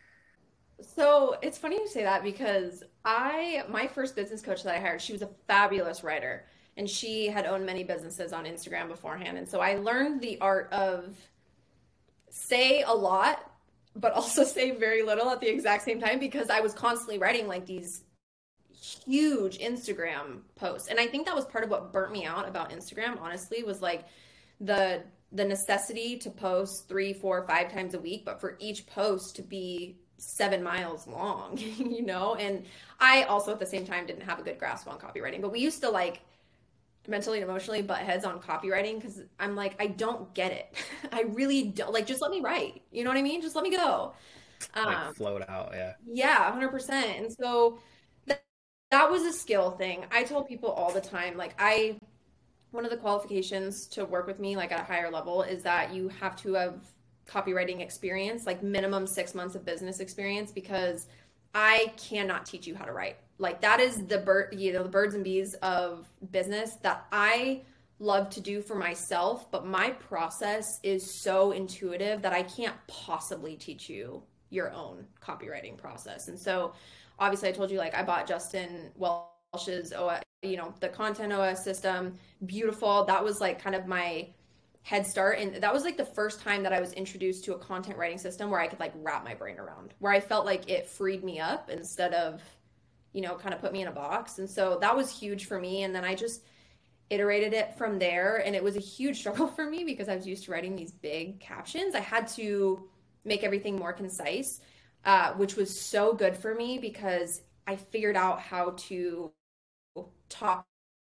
Speaker 2: So it's funny you say that because I, my first business coach that I hired, she was a fabulous writer and she had owned many businesses on Instagram beforehand. And so I learned the art of say a lot, but also say very little at the exact same time because I was constantly writing like these huge Instagram posts. And I think that was part of what burnt me out about Instagram, honestly, was like the the necessity to post three, four, five times a week, but for each post to be seven miles long, you know? And I also at the same time didn't have a good grasp on copywriting, but we used to like mentally and emotionally butt heads on copywriting because I'm like, I don't get it. I really don't like just let me write. You know what I mean? Just let me go.
Speaker 1: Um, like float out, yeah.
Speaker 2: Yeah, hundred percent. And so that, that was a skill thing. I told people all the time, like I one of the qualifications to work with me like at a higher level is that you have to have copywriting experience, like minimum six months of business experience, because I cannot teach you how to write like that is the bird you know the birds and bees of business that i love to do for myself but my process is so intuitive that i can't possibly teach you your own copywriting process. And so obviously i told you like i bought justin welsh's you know the content os system. Beautiful. That was like kind of my head start. And that was like the first time that i was introduced to a content writing system where i could like wrap my brain around where i felt like it freed me up instead of you know, kind of put me in a box. And so that was huge for me. And then I just iterated it from there. And it was a huge struggle for me because I was used to writing these big captions. I had to make everything more concise, uh, which was so good for me because I figured out how to talk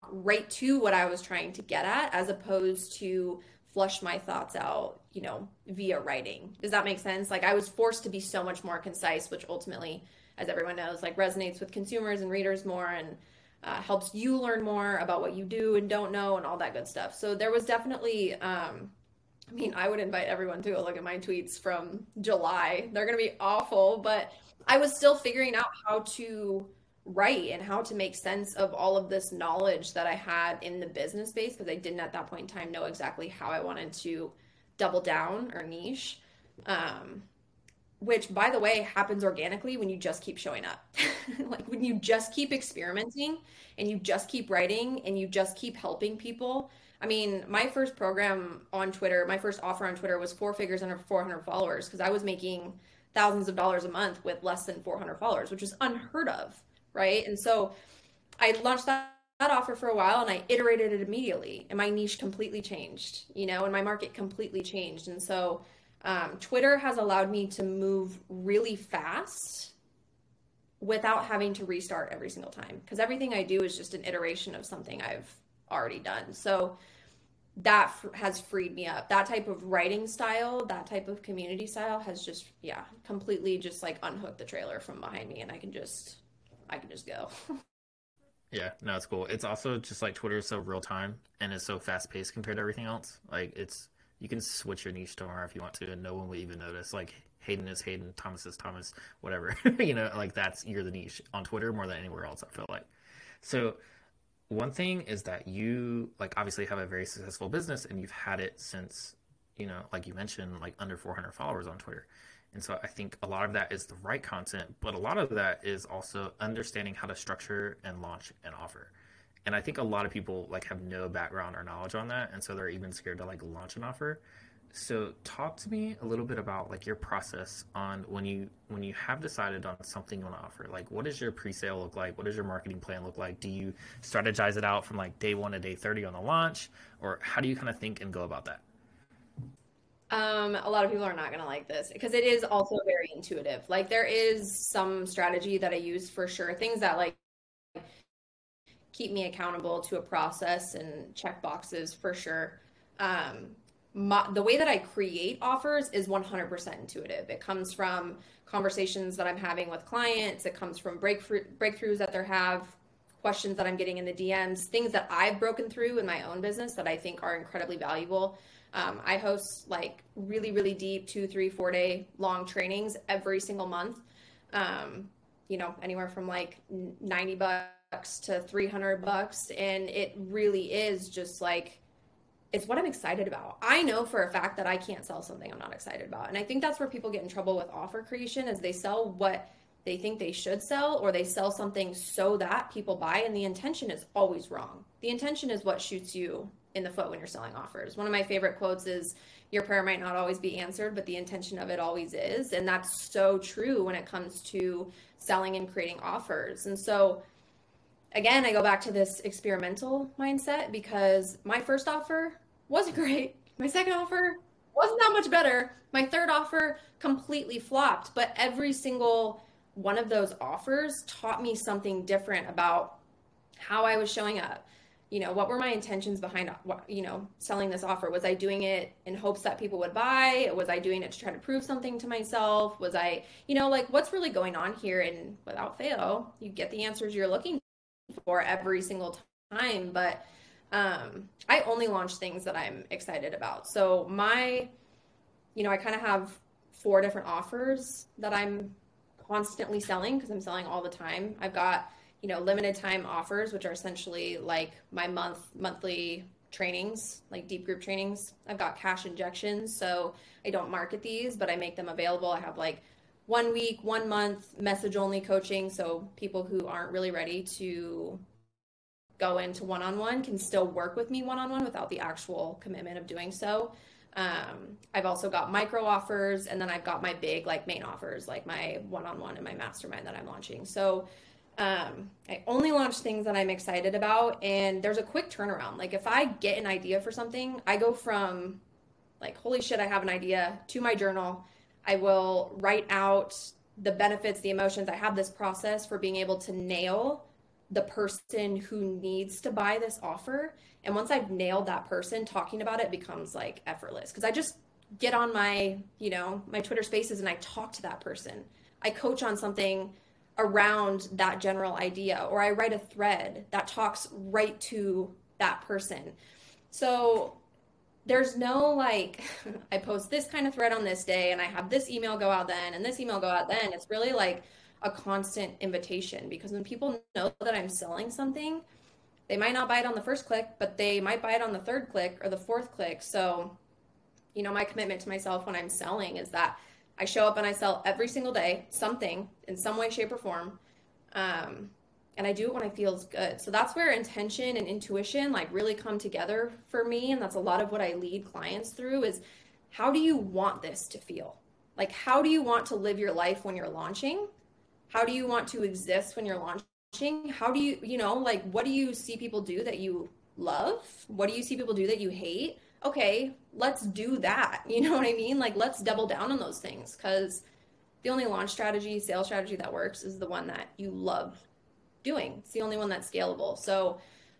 Speaker 2: right to what I was trying to get at as opposed to flush my thoughts out, you know, via writing. Does that make sense? Like I was forced to be so much more concise, which ultimately as everyone knows, like resonates with consumers and readers more and uh, helps you learn more about what you do and don't know and all that good stuff. So there was definitely um, I mean, I would invite everyone to go look at my tweets from July. They're going to be awful, but I was still figuring out how to write and how to make sense of all of this knowledge that I had in the business space because I didn't at that point in time know exactly how I wanted to double down or niche. Um, which by the way happens organically when you just keep showing up. Like when you just keep experimenting and you just keep writing and you just keep helping people. I mean my first program on twitter my first offer on twitter was four figures under 400 followers because i was making thousands of dollars a month with less than 400 followers which is unheard of right? And so i launched that, that offer for a while and i iterated it immediately and my niche completely changed you know and my market completely changed. And so um, Twitter has allowed me to move really fast without having to restart every single time because everything I do is just an iteration of something I've already done. So that f- has freed me up. That type of writing style, that type of community style has just yeah, completely just like unhooked the trailer from behind me and I can just I can just go.
Speaker 1: yeah, no, it's cool. It's also just like Twitter is so real time and it's so fast paced compared to everything else. Like it's you can switch your niche tomorrow if you want to, and no one will even notice. Like Hayden is Hayden, Thomas is Thomas, whatever. you know, like that's you're the niche on Twitter more than anywhere else. I feel like. So, one thing is that you like obviously have a very successful business, and you've had it since you know, like you mentioned, like under 400 followers on Twitter. And so I think a lot of that is the right content, but a lot of that is also understanding how to structure and launch an offer and I think a lot of people like have no background or knowledge on that, and so they're even scared to like launch an offer. So talk to me a little bit about like your process on when you when you have decided on something you want to offer. Like what does your pre-sale look like? What does your marketing plan look like? Do you strategize it out from like day 1 to day 30 on the launch or how do you kind of think and go about that?
Speaker 2: Um, a lot of people are not going to like this because it is also very intuitive. Like there is some strategy that I use for sure. Things that like keep me accountable to a process and check boxes for sure. Um, my, the way that I create offers is 100% intuitive. It comes from conversations that I'm having with clients. It comes from breakthrough, breakthroughs that they have, questions that I'm getting in the DMs, things that I've broken through in my own business that I think are incredibly valuable. Um, I host like really, really deep two, three, four day long trainings every single month. Um, you know, anywhere from like 90 bucks bucks to 300 bucks and it really is just like it's what I'm excited about. I know for a fact that I can't sell something I'm not excited about. And I think that's where people get in trouble with offer creation is they sell what they think they should sell or they sell something so that people buy and the intention is always wrong. The intention is what shoots you in the foot when you're selling offers. One of my favorite quotes is your prayer might not always be answered, but the intention of it always is. And that's so true when it comes to selling and creating offers. And so again, I go back to this experimental mindset because my first offer wasn't great. My second offer wasn't that much better. My third offer completely flopped, but every single one of those offers taught me something different about how I was showing up. You know, what were my intentions behind, you know, selling this offer? Was I doing it in hopes that people would buy? Was I doing it to try to prove something to myself? Was I, you know, like what's really going on here? And without fail, you get the answers you're looking for every single time, but um, I only launch things that I'm excited about. So my, you know, I kind of have four different offers that I'm constantly selling because I'm selling all the time. I've got, you know, limited time offers, which are essentially like my month monthly trainings, like deep group trainings. I've got cash injections, so I don't market these, but I make them available. I have like one week, one month message only coaching. So people who aren't really ready to go into one on one can still work with me one on one without the actual commitment of doing so. Um, I've also got micro offers, and then I've got my big like main offers, like my one on one and my mastermind that I'm launching. So um, I only launch things that I'm excited about, and there's a quick turnaround. Like if I get an idea for something, I go from like holy shit, I have an idea to my journal I will write out the benefits, the emotions. I have this process for being able to nail the person who needs to buy this offer. And once I've nailed that person, talking about it becomes like effortless because I just get on my, you know, my Twitter spaces and I talk to that person. I coach on something around that general idea or I write a thread that talks right to that person. So there's no like I post this kind of thread on this day and I have this email go out then and this email go out then. It's really like a constant invitation because when people know that I'm selling something, they might not buy it on the first click, but they might buy it on the third click or the fourth click. So, you know, my commitment to myself when I'm selling is that I show up and I sell every single day something in some way, shape, or form. Um, and I do it when I feels good. So that's where intention and intuition like really come together for me. And that's a lot of what I lead clients through is how do you want this to feel? Like, how do you want to live your life when you're launching? How do you want to exist when you're launching? How do you, you know, like, what do you see people do that you love? What do you see people do that you hate? Okay, let's do that. You know what I mean? Like, let's double down on those things because the only launch strategy, sales strategy that works is the one that you love doing. It's the only one that's scalable. So,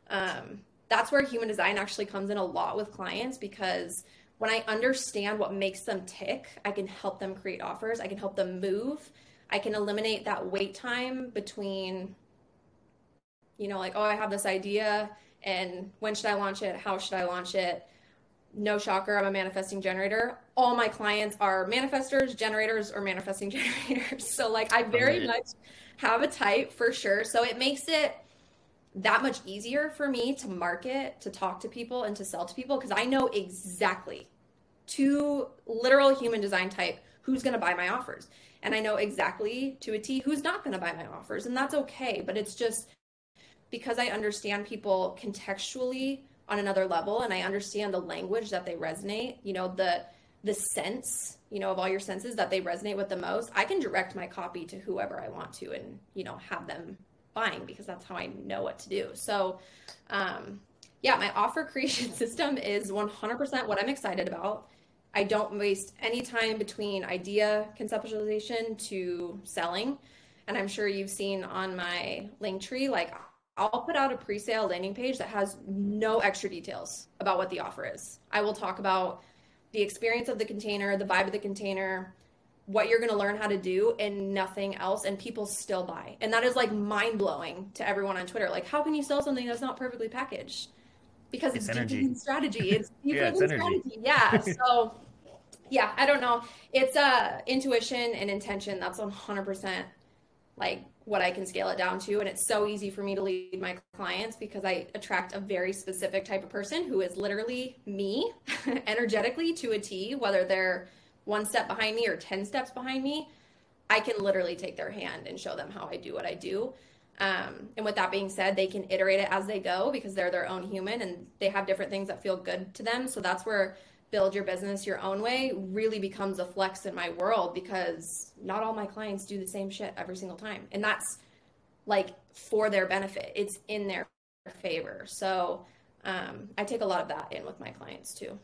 Speaker 2: um, that's where human design actually comes in a lot with clients because when I understand what makes them tick, I can help them create offers. I can help them move I can eliminate that wait time between, you know, like, oh, I have this idea and when should I launch it? How should I launch it? No shocker, I'm a manifesting generator. All my clients are manifestors, generators, or manifesting generators. So, like, I very much have a type for sure. So, it makes it that much easier for me to market, to talk to people, and to sell to people because I know exactly to literal human design type who's going to buy my offers and I know exactly to a T who's not going to buy my offers, and that's okay. But it's just because I understand people contextually on another level, and I understand the language that they resonate. You know the the sense you know of all your senses that they resonate with the most i can direct my copy to whoever i want to and you know have them buying because that's how i know what to do so um yeah my offer creation system is 100% what i'm excited about I don't waste any time between idea conceptualization to selling. And I'm sure you've seen on my link tree, like I'll put out a pre-sale landing page that has no extra details about what the offer is. I will talk about the experience of the container, the vibe of the container, what you're going to learn how to do and nothing else and people still buy. And that is like mind blowing to everyone on Twitter. Like how can you sell something that's not perfectly packaged? because it's, it's energy strategy. It's yeah, it's energy. strategy. Yeah. So yeah, I don't know. It's uh intuition and intention. That's 100% like what I can scale it down to and it's so easy for me to lead my clients because I attract a very specific type of person who is literally me energetically to a T whether they're one step behind me or 10 steps behind me. I can literally take their hand and show them how I do what I do. Um, and with that being said, they can iterate it as they go because they're their own human and they have different things that feel good to them. So that's where build your business your own way really becomes a flex in my world because not all my clients do the same shit every single time. And that's like for their benefit, it's in their favor. So um, I take a lot of that in with my clients too.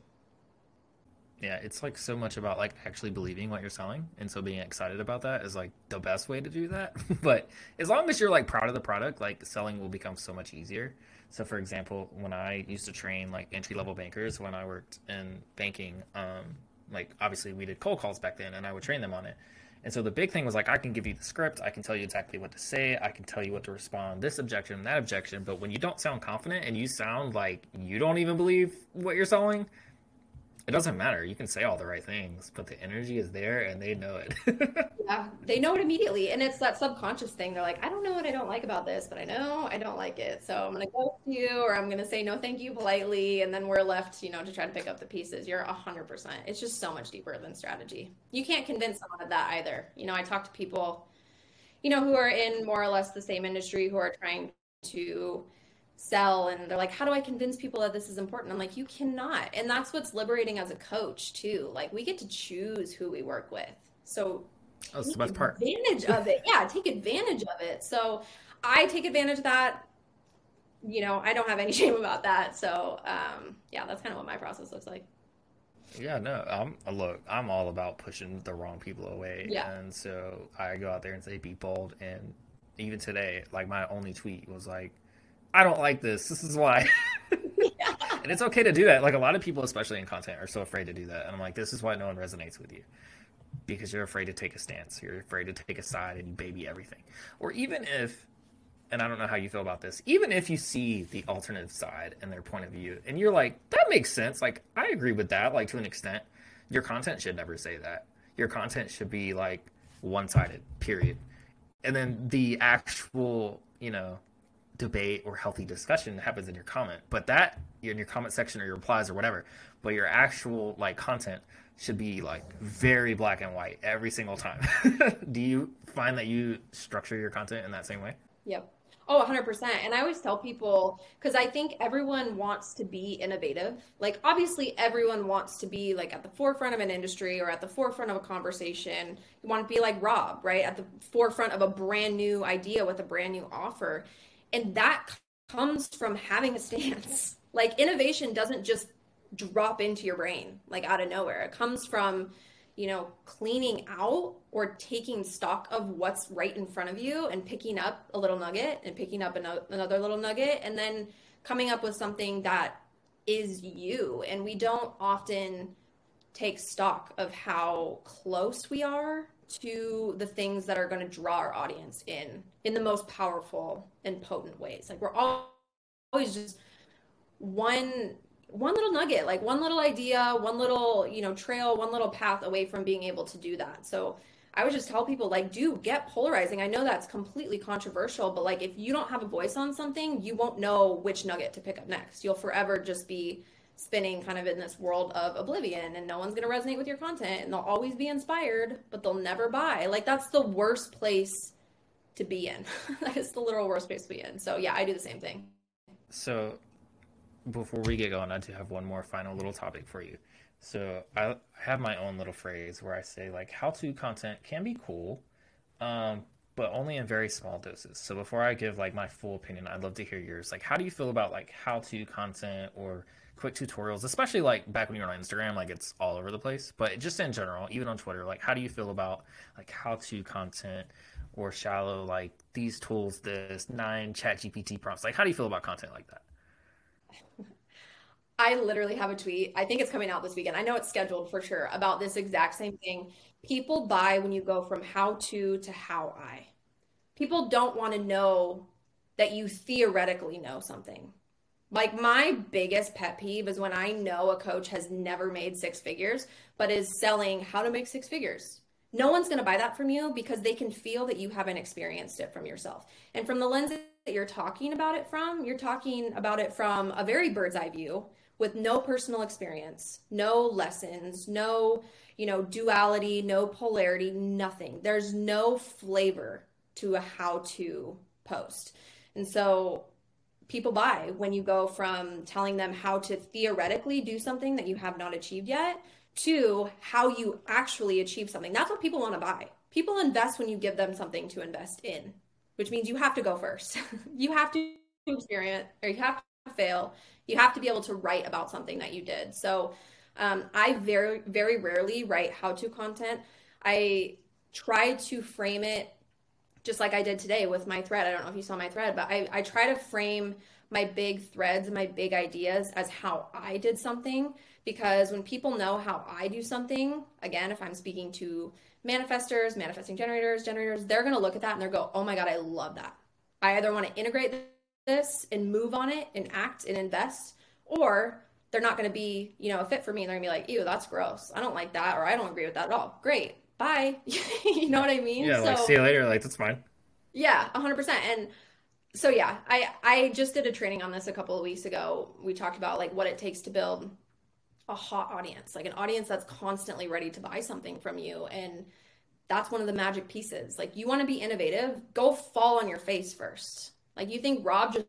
Speaker 1: Yeah it's like so much about like actually believing what you're selling. And so being excited about that is like the best way to do that. But as long as you're like proud of the product like selling will become so much easier so for example when i used to train like entry level bankers when i worked in banking um like obviously we did cold calls back then and i would train them on it. And so the big thing was like i can give you the script i can tell you exactly what to say i can tell you what to respond this objection that objection. But when you don't sound confident and you sound like you don't even believe what you're selling it doesn't matter. You can say all the right things, but the energy is there and they know it.
Speaker 2: yeah, they know it immediately. And it's that subconscious thing. They're like, I don't know what I don't like about this, but I know I don't like it. So I'm going to go to you or I'm going to say no thank you politely. And then we're left, you know, to try to pick up the pieces. You're 100%. It's just so much deeper than strategy. You can't convince someone of that either. You know, I talk to people, you know, who are in more or less the same industry who are trying to sell and they're like how do i convince people that this is important? I'm like you cannot. And that's what's liberating as a coach too. Like we get to choose who we work with. So
Speaker 1: oh, take advantage part.
Speaker 2: of it. Yeah take advantage of it. So i take advantage of that. You know i don't have any shame about that. So um yeah that's kind of what my process looks like.
Speaker 1: Yeah, no, I'm look, I'm all about pushing the wrong people away.
Speaker 2: Yeah.
Speaker 1: And so I go out there and say be bold. And even today, like my only tweet was like, I don't like this. This is why. yeah. And it's okay to do that. Like a lot of people, especially in content, are so afraid to do that. And I'm like, this is why no one resonates with you. Because you're afraid to take a stance. You're afraid to take a side and you baby everything. Or even if and I don't know how you feel about this, even if you see the alternative side and their point of view, and you're like, that makes sense. Like, I agree with that, like to an extent. Your content should never say that. Your content should be like one sided, period. And then the actual, you know, debate or healthy discussion happens in your comment. But that in your comment section or your replies or whatever. But your actual like content should be like very black and white every single time. Do you find that you structure your content in that same way?
Speaker 2: Yep. Oh, 100%. And I always tell people because I think everyone wants to be innovative. Like, obviously, everyone wants to be like at the forefront of an industry or at the forefront of a conversation. You want to be like Rob, right? At the forefront of a brand new idea with a brand new offer. And that comes from having a stance. Like, innovation doesn't just drop into your brain like out of nowhere. It comes from, you know, cleaning out or taking stock of what's right in front of you and picking up a little nugget and picking up another little nugget and then coming up with something that is you. And we don't often take stock of how close we are to the things that are going to draw our audience in in the most powerful and potent ways. Like we're always just one one little nugget, like one little idea, one little, you know, trail, one little path away from being able to do that. So I would just tell people like do get polarizing. I know that's completely controversial, but like if you don't have a voice on something, you won't know which nugget to pick up next. You'll forever just be spinning kind of in this world of oblivion and no one's going to resonate with your content and they'll always be inspired, but they'll never buy. Like that's the worst place to be in. that is the literal worst place to be in. So yeah, I do the same thing.
Speaker 1: So before we get going, I do have one more final little topic for you. So I have my own little phrase where I say like how-to content can be cool, um, but only in very small doses. So before I give like my full opinion, I'd love to hear yours. Like, how do you feel about like how-to content or quick tutorials, especially like back when you were on Instagram, like it's all over the place. But just in general, even on Twitter, like how do you feel about like how-to content or shallow like these tools, this nine Chat GPT prompts? Like, how do you feel about content like that?
Speaker 2: I literally have a tweet. I think it's coming out this weekend. I know it's scheduled for sure about this exact same thing. People buy when you go from how to to how I. People don't want to know that you theoretically know something. Like my biggest pet peeve is when I know a coach has never made six figures, but is selling how to make six figures. No one's going to buy that from you because they can feel that you haven't experienced it from yourself. And from the lens that you're talking about it from, you're talking about it from a very bird's eye view with no personal experience, no lessons, no, you know, duality, no polarity, nothing. There's no flavor to a how to post. And so people buy when you go from telling them how to theoretically do something that you have not achieved yet to how you actually achieve something. That's what people want to buy. People invest when you give them something to invest in which means you have to go first. you have to experience or you have to fail. You have to be able to write about something that you did. So um, I very, very rarely write how to content. I try to frame it just like I did today with my thread. I don't know if you saw my thread, but I, I try to frame my big threads and my big ideas as how I did something because when people know how I do something, again, if I'm speaking to manifestors, manifesting generators, generators, they're going to look at that and they're go, "Oh my god, I love that." I either want to integrate this and move on it and act and invest or they're not going to be, you know, a fit for me and they're going to be like, "Ew, that's gross. I don't like that or I don't agree with that at all." Great. Bye. you know what I mean?
Speaker 1: Yeah, so, like see you later, like that's fine.
Speaker 2: Yeah, 100%. And so yeah, I I just did a training on this a couple of weeks ago. We talked about like what it takes to build a hot audience, like an audience that's constantly ready to buy something from you. And that's one of the magic pieces. Like you want to be innovative, go fall on your face first. Like you think Rob just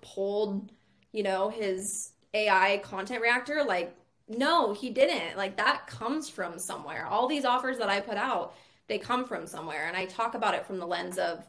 Speaker 2: pulled, you know, his AI content reactor? Like, no, he didn't. Like that comes from somewhere. All these offers that I put out, they come from somewhere. And I talk about it from the lens of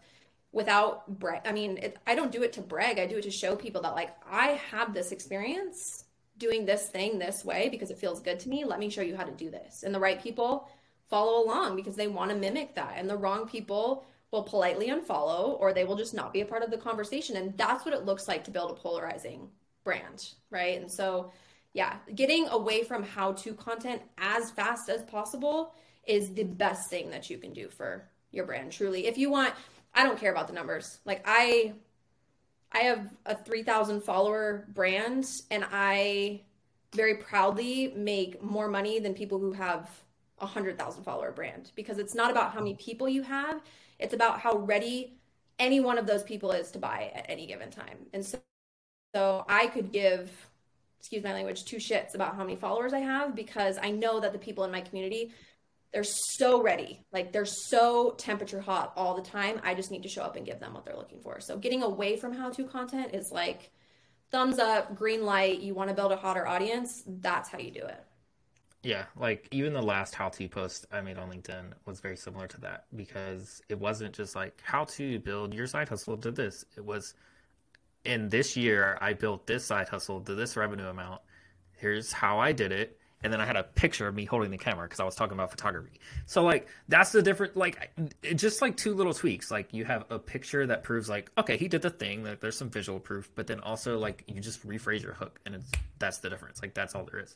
Speaker 2: without brag. I mean, it, I don't do it to brag. I do it to show people that like I have this experience doing this thing this way because it feels good to me. Let me show you how to do this. And the right people follow along because they want to mimic that. And the wrong people will politely unfollow or they will just not be a part of the conversation. And that's what it looks like to build a polarizing brand, right? And so, yeah, getting away from how to content as fast as possible is the best thing that you can do for your brand truly. If you want I don't care about the numbers. Like I I have a 3000 follower brand and I very proudly make more money than people who have a 100,000 follower brand because it's not about how many people you have, it's about how ready any one of those people is to buy at any given time. And so so I could give excuse my language two shits about how many followers I have because I know that the people in my community they're so ready. Like they're so temperature hot all the time. I just need to show up and give them what they're looking for. So getting away from how to content is like thumbs up, green light. You want to build a hotter audience. That's how you do it.
Speaker 1: Yeah, like even the last how to post I made on LinkedIn was very similar to that because it wasn't just like how to build your side hustle to this. It was in this year I built this side hustle to this revenue amount. Here's how I did it and then I had a picture of me holding the camera because I was talking about photography. So like that's the different like just like two little tweaks. Like you have a picture that proves like okay he did the thing. Like there's some visual proof, but then also like you just rephrase your hook and it's that's the difference. Like that's all there is.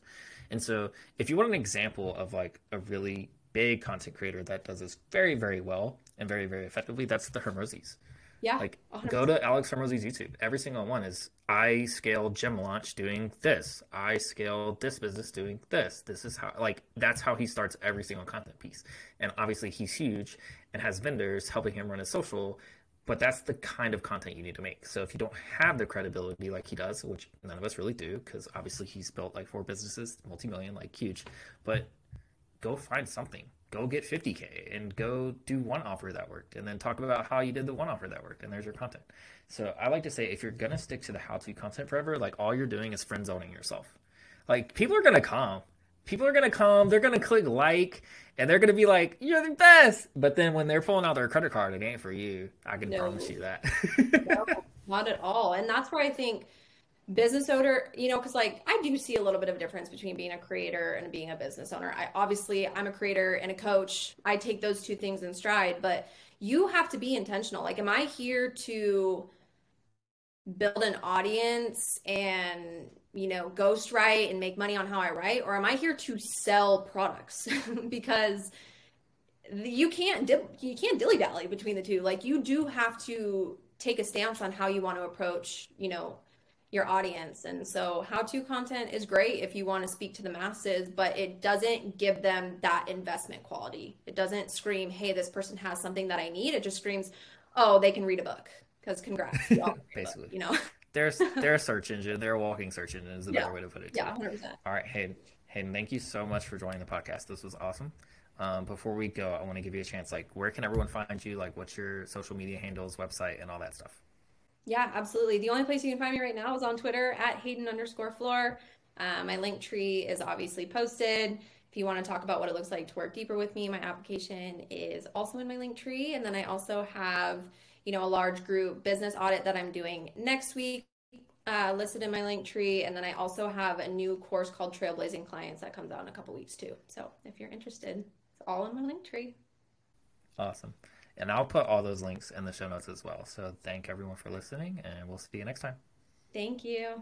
Speaker 1: And so if you want an example of like a really big content creator that does this very very well and very very effectively, that's the Hormozis.
Speaker 2: Yeah.
Speaker 1: Like 100%. go to Alex Hormozi's YouTube. Every single one is I scale gym launch doing this. I scale this business doing this. This is how like that's how he starts every single content piece. And obviously he's huge and has vendors helping him run his social. But that's the kind of content you need to make. So if you don't have the credibility like he does, which none of us really do, because obviously he's built like four businesses, multi-million, like huge. But go find something go get 50k and go do one offer that worked and then talk about how you did the one offer that worked and there's your content. So i like to say if you're gonna stick to the how to content forever like all you're doing is friend zoning yourself. Like people are gonna come. People are gonna come they're gonna click like and they're gonna be like you're the best! But then when they're pulling out their credit card it ain't for you. I can no. promise you that.
Speaker 2: No, not at all. And that's where i think business owner you know because like i do see a little bit of a difference between being a creator and being a business owner. I obviously i'm a creator and a coach. I take those two things in stride but you have to be intentional. Like am i here to build an audience and you know ghost write and make money on how i write or am i here to sell products? Because you can't you can't dilly dally between the two. Like you do have to take a stance on how you want to approach you know your audience. And so, how to content is great if you want to speak to the masses, but it doesn't give them that investment quality. It doesn't scream, hey, this person has something that I need. It just screams, oh, they can read a book. Because congrats.
Speaker 1: Basically.
Speaker 2: Book, you know?
Speaker 1: they're, they're a search engine. They're a walking search engine, is the yeah. better way to put it.
Speaker 2: Too. Yeah, 100%.
Speaker 1: All right. Hey, Hayden, thank you so much for joining the podcast. This was awesome. Um, before we go, I want to give you a chance. Like, where can everyone find you? Like, what's your social media handles, website, and all that stuff?
Speaker 2: Yeah, absolutely. The only place you can find me right now is on Twitter at Hayden underscore Flohr. Um, my link tree is obviously posted. If you want to talk about what it looks like to work deeper with me, my application is also in my link tree. And then I also have, you know, a large group business audit that I'm doing next week uh, listed in my link tree. And then I also have a new course called Trailblazing Clients that comes out in a couple weeks too. So if you're interested, it's all in my link tree.
Speaker 1: Awesome. And I'll put all those links in the show notes as well. So thank everyone for listening, and we'll see you next time.
Speaker 2: Thank you.